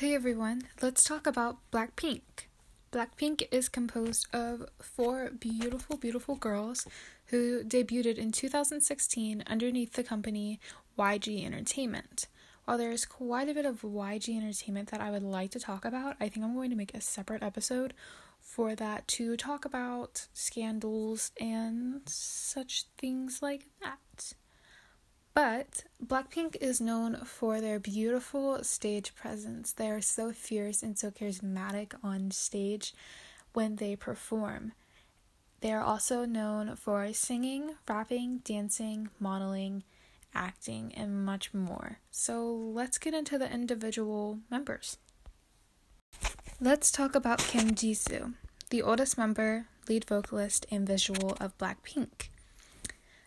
Hey everyone, let's talk about Blackpink. Blackpink is composed of four beautiful, beautiful girls who debuted in 2016 underneath the company YG Entertainment. While there is quite a bit of YG Entertainment that I would like to talk about, I think I'm going to make a separate episode for that to talk about scandals and such things like that. But Blackpink is known for their beautiful stage presence. They are so fierce and so charismatic on stage when they perform. They are also known for singing, rapping, dancing, modeling, acting, and much more. So let's get into the individual members. Let's talk about Kim Jisoo, the oldest member, lead vocalist, and visual of Blackpink.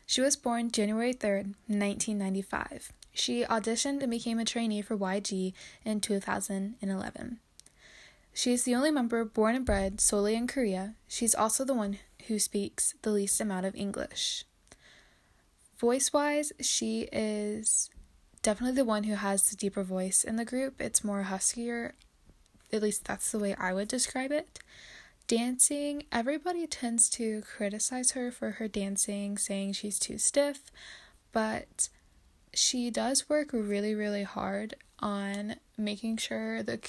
She was born January 3rd, 1995. She auditioned and became a trainee for YG in 2011. She is the only member born and bred solely in Korea. She's also the one who speaks the least amount of English. Voice wise, she is definitely the one who has the deeper voice in the group. It's more huskier, at least that's the way I would describe it. Dancing, everybody tends to criticize her for her dancing, saying she's too stiff, but she does work really, really hard on making sure the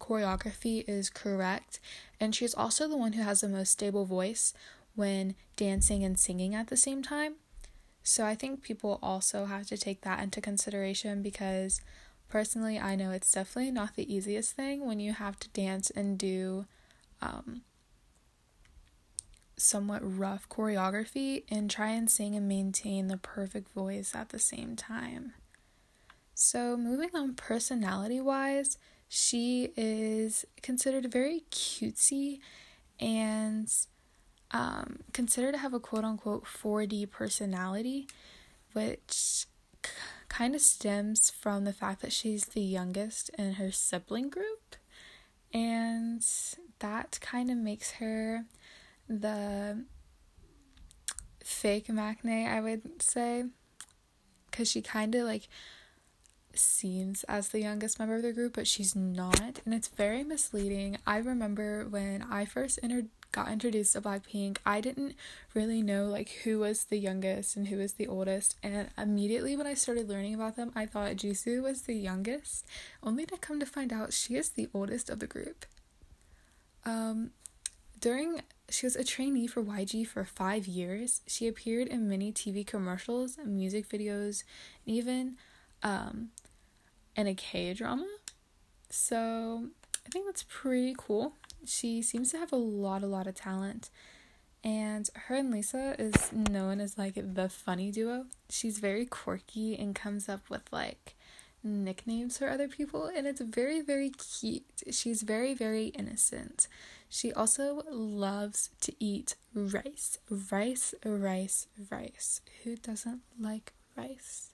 choreography is correct, and she's also the one who has the most stable voice when dancing and singing at the same time. So I think people also have to take that into consideration because personally, I know it's definitely not the easiest thing when you have to dance and do um, somewhat rough choreography and try and sing and maintain the perfect voice at the same time. So, moving on personality wise, she is considered very cutesy and um, considered to have a quote unquote 4D personality, which k- kind of stems from the fact that she's the youngest in her sibling group. And that kind of makes her the fake Maknae, I would say, because she kind of like seems as the youngest member of the group, but she's not, and it's very misleading. I remember when I first entered got introduced to Blackpink, I didn't really know like who was the youngest and who was the oldest, and immediately when I started learning about them, I thought Jisoo was the youngest, only to come to find out she is the oldest of the group. Um, during she was a trainee for YG for five years. She appeared in many TV commercials, music videos, and even um, in a K drama. So I think that's pretty cool. She seems to have a lot, a lot of talent. And her and Lisa is known as like the funny duo. She's very quirky and comes up with like nicknames for other people, and it's very, very cute. She's very, very innocent. She also loves to eat rice. Rice, rice, rice. Who doesn't like rice?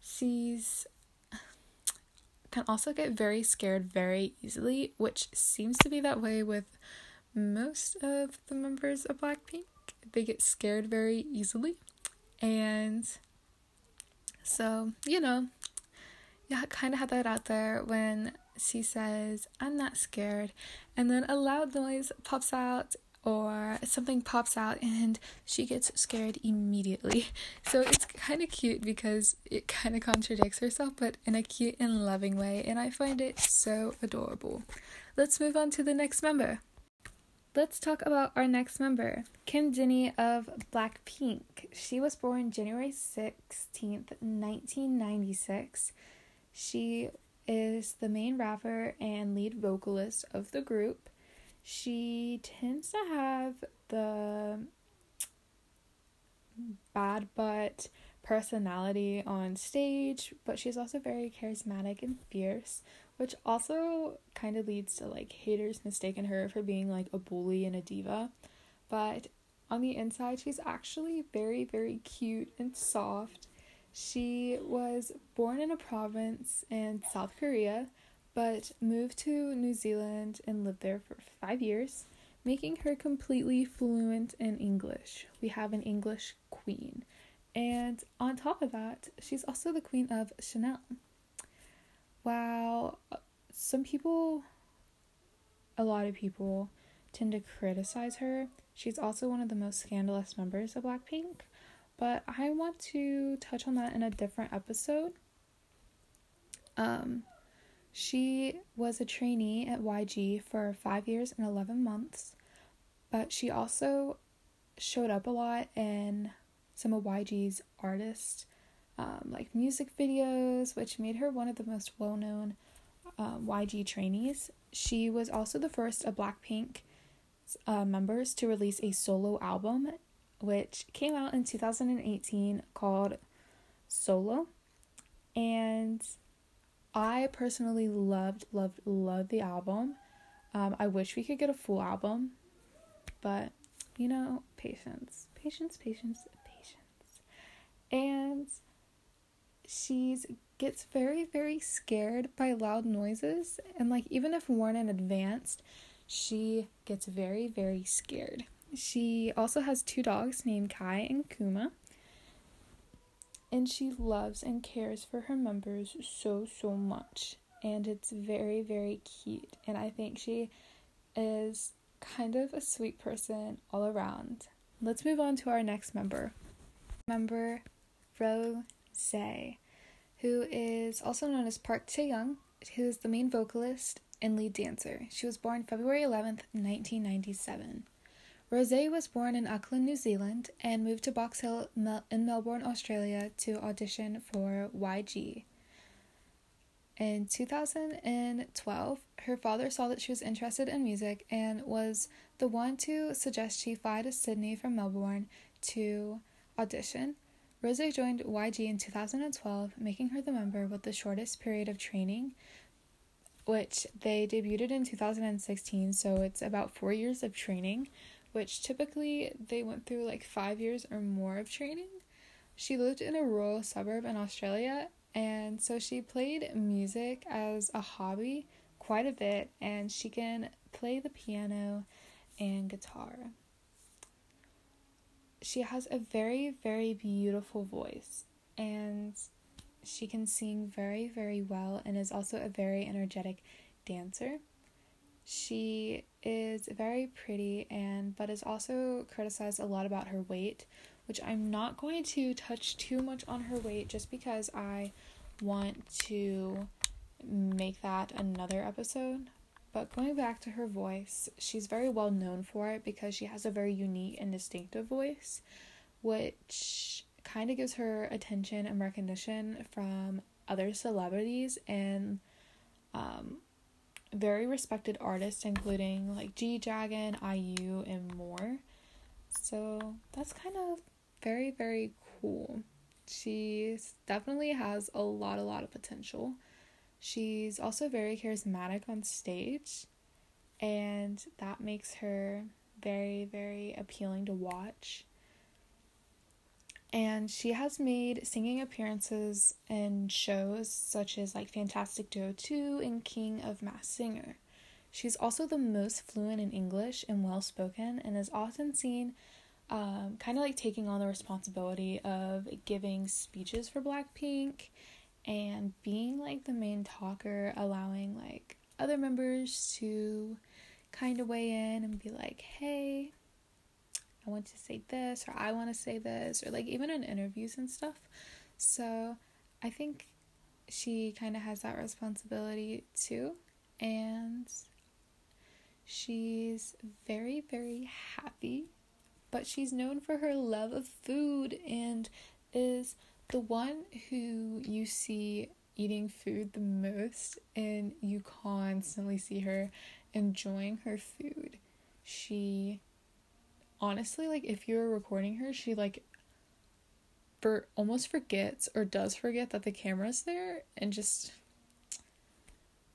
She's can also get very scared very easily, which seems to be that way with most of the members of Blackpink. They get scared very easily. And so, you know, yeah, kind of had that out there when she says, I'm not scared. And then a loud noise pops out or something pops out and she gets scared immediately. So it's kind of cute because it kind of contradicts herself, but in a cute and loving way, and I find it so adorable. Let's move on to the next member. Let's talk about our next member, Kim Jennie of Blackpink. She was born January 16th, 1996. She is the main rapper and lead vocalist of the group. She tends to have the bad butt personality on stage, but she's also very charismatic and fierce, which also kind of leads to like haters mistaking her for being like a bully and a diva. But on the inside, she's actually very, very cute and soft she was born in a province in South Korea, but moved to New Zealand and lived there for five years, making her completely fluent in English. We have an English queen. And on top of that, she's also the queen of Chanel. While some people, a lot of people, tend to criticize her. She's also one of the most scandalous members of Blackpink, but I want to touch on that in a different episode. Um, she was a trainee at YG for five years and 11 months, but she also showed up a lot in some of YG's artists, um, like music videos, which made her one of the most well known um, YG trainees. She was also the first of Blackpink uh, members to release a solo album, which came out in 2018 called Solo. And I personally loved, loved, loved the album. Um, I wish we could get a full album, but you know, patience, patience, patience, patience. And she's gets very, very scared by loud noises, and like even if worn in advance, she gets very, very scared. She also has two dogs named Kai and Kuma. And she loves and cares for her members so so much. And it's very very cute. And i think she is kind of a sweet person all around. Let's move on to our next member. Member rose who is also known as park chaeyoung who is the main vocalist and lead dancer. She was born february 11th 1997 Rose was born in Auckland, New Zealand, and moved to Box Hill in Melbourne, Australia to audition for YG. In 2012, her father saw that she was interested in music and was the one to suggest she fly to Sydney from Melbourne to audition. Rose joined YG in 2012, making her the member with the shortest period of training, which they debuted in 2016, so it's about four years of training which typically they went through like five years or more of training. She lived in a rural suburb in Australia, and so she played music as a hobby quite a bit, and she can play the piano and guitar. She has a very, very beautiful voice, and she can sing very, very well, and is also a very energetic dancer. She is very pretty and but is also criticized a lot about her weight, which I'm not going to touch too much on her weight just because I want to make that another episode. But going back to her voice, she's very well known for it because she has a very unique and distinctive voice, which kind of gives her attention and recognition from other celebrities and um, very respected artists, including like G Dragon, IU, and more. So that's kind of very, very cool. She definitely has a lot, a lot of potential. She's also very charismatic on stage, and that makes her very, very appealing to watch and she has made singing appearances in shows such as like Fantastic Duo 2 and King of Mask Singer. She's also the most fluent in English and well spoken and is often seen um, kind of like taking on the responsibility of giving speeches for Blackpink and being like the main talker, allowing like other members to kind of weigh in and be like, hey, I want to say this or I want to say this or like even in interviews and stuff. So I think she kind of has that responsibility too. And she's very, very happy. But she's known for her love of food and is the one who you see eating food the most, and you constantly see her enjoying her food. She honestly, like if you're recording her, she like for almost forgets or does forget that the camera's there and just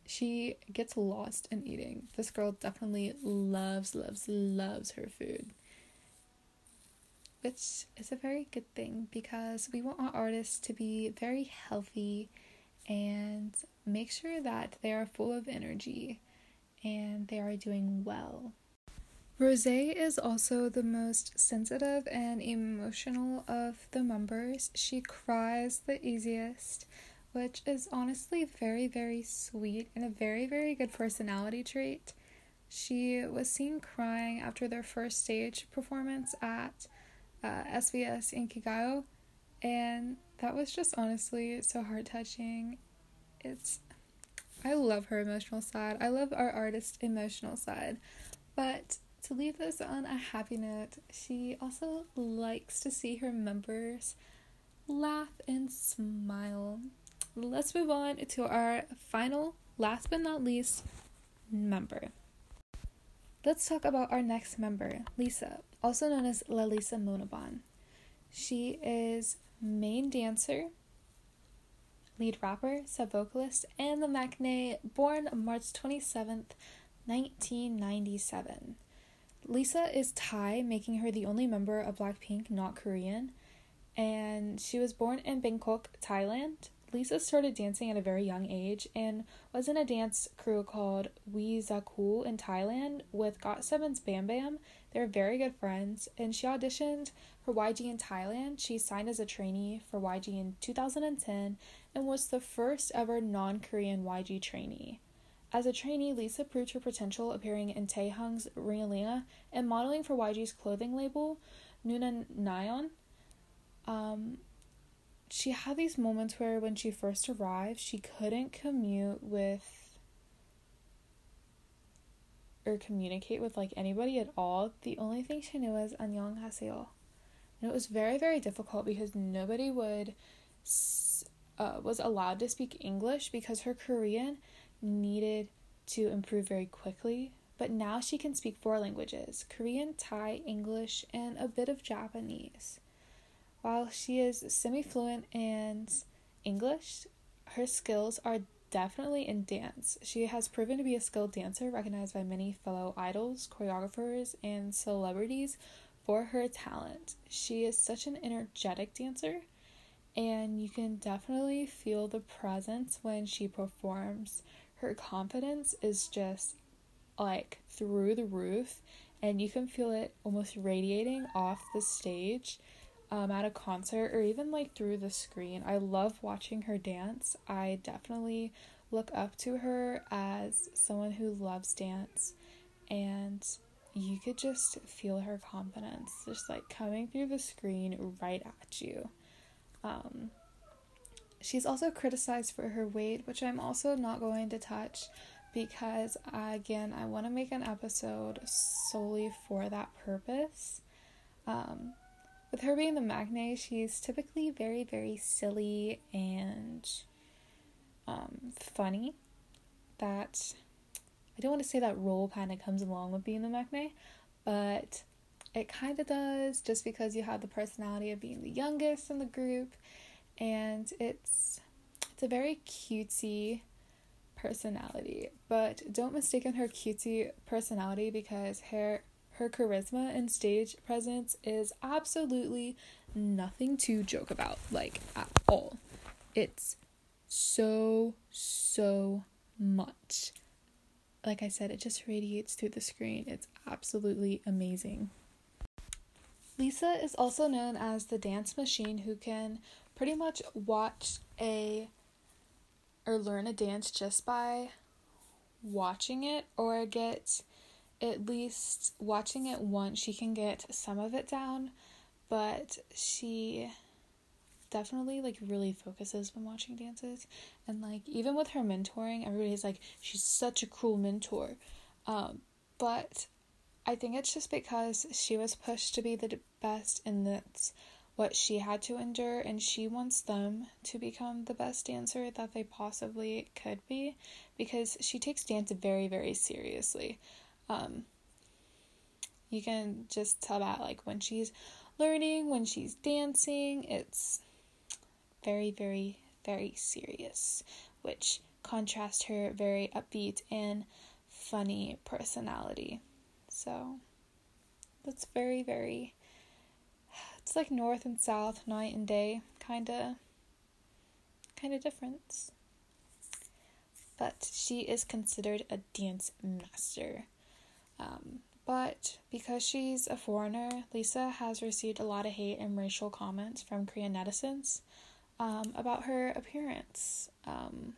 she gets lost in eating. This girl definitely loves, loves, loves her food. Which is a very good thing because we want our artists to be very healthy and make sure that they are full of energy and they are doing well. Rose is also the most sensitive and emotional of the members. She cries the easiest which is honestly very, very sweet and a very, very good personality trait. She was seen crying after their first stage performance at uh, SBS Inkigayo, and that was just honestly so heart touching. It's I love her emotional side. I love our artist emotional side. But to leave this on a happy note, she also likes to see her members laugh and smile. Let's move on to our final, last but not least, member. Let's talk about our next member, Lisa, also known as Lalisa Manoban. She is main dancer, lead rapper, sub vocalist, and the maknae, born March 27th, 1997. Lisa is Thai, making her the only member of Blackpink not Korean, and she was born in Bangkok, Thailand. Lisa started dancing at a very young age and was in a dance crew called We in Thailand with GOT7's Bam Bam. They're very good friends, and she auditioned for YG in Thailand. She signed as a trainee for YG in 2010 and was the first ever non Korean YG trainee. As a trainee, Lisa proved her potential appearing in Taeyang's Ring and modeling for YG's clothing label, Nonagon. Um, she had these moments where when she first arrived, she couldn't commute with or communicate with like anybody at all. The only thing she knew was Haseo. And it was very, very difficult because nobody would uh, was allowed to speak English because her Korean needed to improve very quickly. But now she can speak four languages Korean, Thai, English, and a bit of Japanese. While she is semi fluent in English, her skills are definitely in dance. She has proven to be a skilled dancer recognized by many fellow idols, choreographers, and celebrities for her talent. She is such an energetic dancer and you can definitely feel the presence when she performs. Her confidence is just like through the roof, and you can feel it almost radiating off the stage um, at a concert or even like through the screen. I love watching her dance. I definitely look up to her as someone who loves dance, and you could just feel her confidence just like coming through the screen right at you. Um, she's also criticized for her weight, which I'm also not going to touch because, again, I want to make an episode solely for that purpose. Um, with her being the maknae, she's typically very, very silly and um, funny. That I don't want to say that role kind of comes along with being the maknae, but it kind of does just because you have the personality of being the youngest in the group and it's it's a very cutesy personality but don't mistake her cutesy personality because her her charisma and stage presence is absolutely nothing to joke about like at all. It's so so much. Like i said it just radiates through the screen. It's absolutely amazing. Lisa is also known as the dance machine who can pretty much watch a or learn a dance just by watching it or get at least watching it once she can get some of it down but she definitely like really focuses when watching dances. And like even with her mentoring everybody's like she's such a cool mentor. Um, but I think it's just because she was pushed to be the best in that's what she had to endure, and she wants them to become the best dancer that they possibly could be because she takes dance very, very seriously. Um, you can just tell that, like, when she's learning, when she's dancing, it's very, very, very serious, which contrasts her very upbeat and funny personality. So that's very, very. Like north and south, night and day, kind of, kind of difference. But she is considered a dance master. Um, but because she's a foreigner, Lisa has received a lot of hate and racial comments from Korean netizens. um, about her appearance. Um,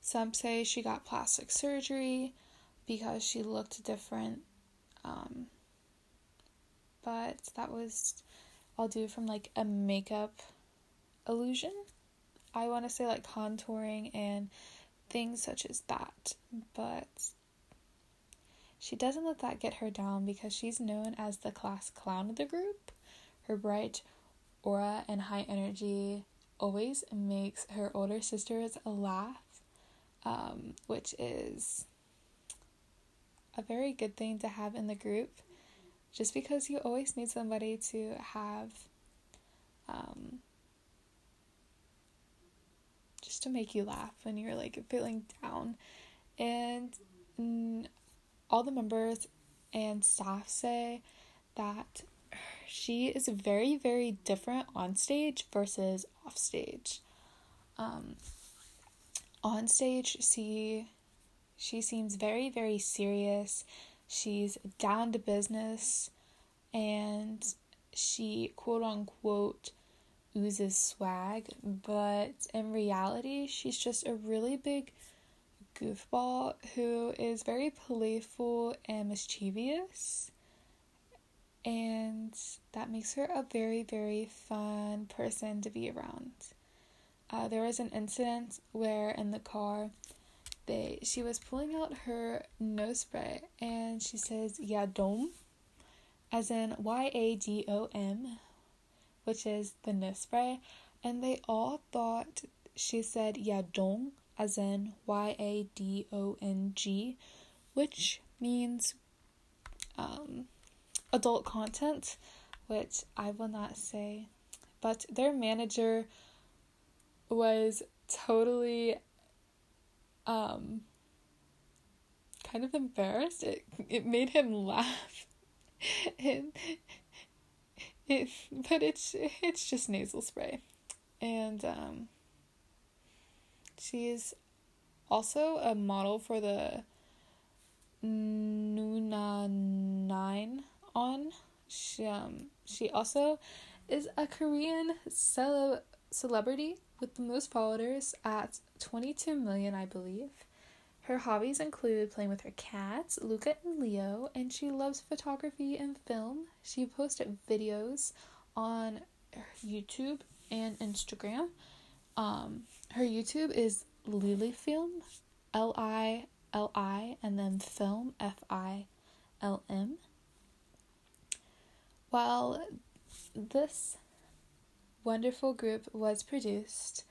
some say she got plastic surgery because she looked different. Um, but that was all due from like a makeup illusion. I want to say like contouring and things such as that. But she doesn't let that get her down because she's known as the class clown of the group. Her bright aura and high energy always makes her older sisters laugh, um, which is a very good thing to have in the group just because you always need somebody to have um, just to make you laugh when you're like feeling down. And all the members and staff say that she is very very different on stage versus off stage. Um, on stage she she seems very very serious she's down to business and she quote unquote oozes swag, but in reality, she's just a really big goofball who is very playful and mischievous. And that makes her a very, very fun person to be around. Uh, there was an incident where in the car, they she was pulling out her nose spray and she says yadom as in Y A D O M which is the nose spray. And they all thought she said yadong as in Y A D O N G which means um, adult content which I will not say. But their manager was totally um kind of embarrassed. It it made him laugh. and it but it's it's just nasal spray. And um she's also a model for the Nuna 9 on. She, um, she also is a Korean cele- celebrity with the most followers at 22 million, I believe. Her hobbies include playing with her cats, Luca and Leo, and she loves photography and film. She posted videos on YouTube and Instagram. Um, her YouTube is Lili Film, L I L I, and then Film, F I L M. While this wonderful group was produced,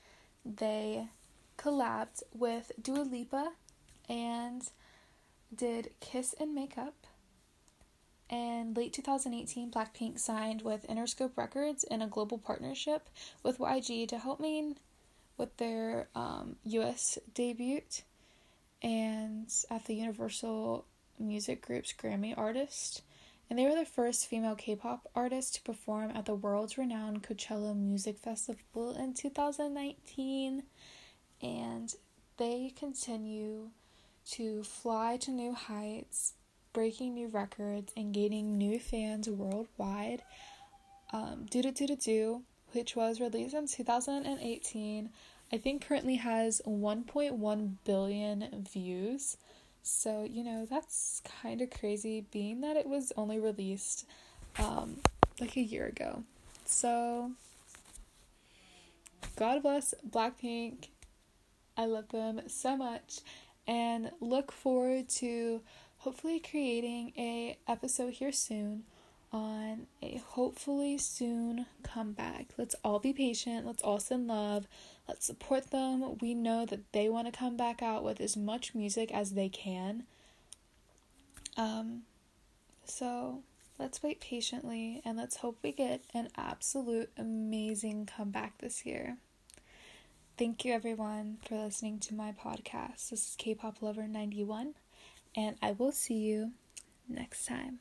they collabed with Dua Lipa and did Kiss and Makeup. And late 2018, Blackpink signed with Interscope Records in a global partnership with YG to help mean with their um, US debut and at the Universal Music Group's Grammy Artist and they were the first female K pop artist to perform at the world renowned Coachella Music Festival in 2019. And they continue to fly to new heights, breaking new records, and gaining new fans worldwide. Um, Ddu-Du Ddu-Du, which was released in 2018, I think currently has 1.1 billion views. So, you know, that's kind of crazy being that it was only released um, like a year ago. So, God bless Blackpink. I love them so much and look forward to hopefully creating a episode here soon on a hopefully soon comeback. Let's all be patient. Let's all send love. Let's support them. We know that they want to come back out with as much music as they can. Um, so let's wait patiently and let's hope we get an absolute amazing comeback this year. Thank you everyone for listening to my podcast. This is K-pop Lover 91 and I will see you next time.